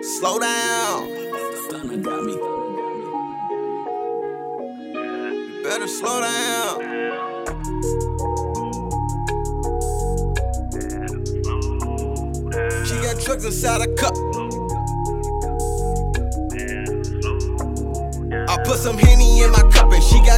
Slow down. Stunner got me. Better slow down. She got drugs inside a cup. I put some Henny in my cup and she got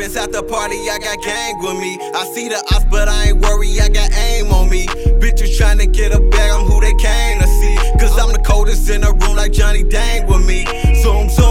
At the party, I got gang with me. I see the odds, but I ain't worried, I got aim on me. Bitches tryna get a bag, I'm who they came to see. Cause I'm the coldest in the room, like Johnny Dang with me. Zoom, zoom,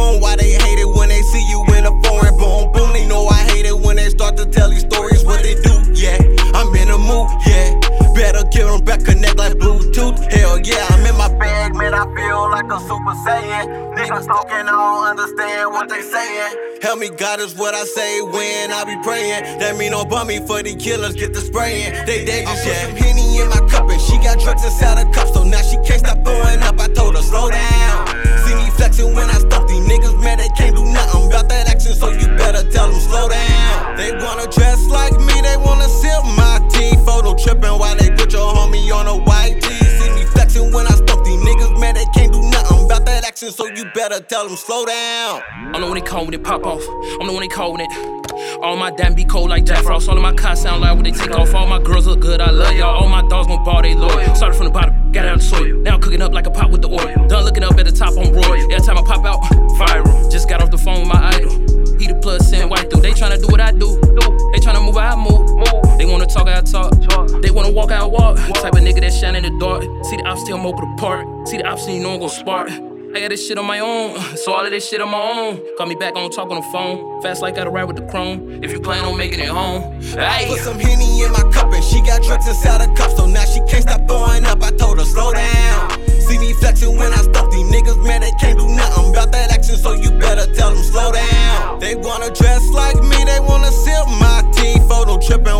like a Super Saiyan. Niggas talking, I don't understand what they saying. Help me, God, is what I say when I be praying. That mean don't me for the killers, get the spraying. They dangerous, yeah. some Henny in my cup, and she got drugs inside her cup, so now she can't stop throwing up. I told her, slow down. See me flexing when I stop. These niggas mad, they can't do nothing about that action, so you better tell them, slow down. They wanna dress like me, they wanna sip my tea. Photo tripping while so you better tell them, slow down. I'm the one they call when it pop off. I'm the one they call when it. All my damn be cold like Jack Frost. All of my cars sound loud when they take off. All my girls look good, I love y'all. All my dogs gon' ball, they loyal. Started from the bottom, got out of the soil. Now I'm cooking up like a pot with the oil. Done looking up at the top, I'm royal. Every time I pop out, viral. Just got off the phone with my idol. He the plus send white through. They tryna do what I do. They tryna move I move. They wanna talk, I talk. They wanna walk, I walk. Type of nigga that shine in the dark. See the ops, still I'm open apart. See the ops, and you know I'm gon' spark. I got this shit on my own, so all of this shit on my own. Call me back on talk on the phone. Fast like I gotta ride with the chrome. If you plan on making it home, hey. Put some Henny in my cup and she got drugs inside her cup, so now she can't stop throwing up. I told her slow down. See me flexing when I stop. These niggas mad they can't do nothing about that action, so you better tell them slow down. They wanna dress like me, they wanna sip my tea. Photo tripping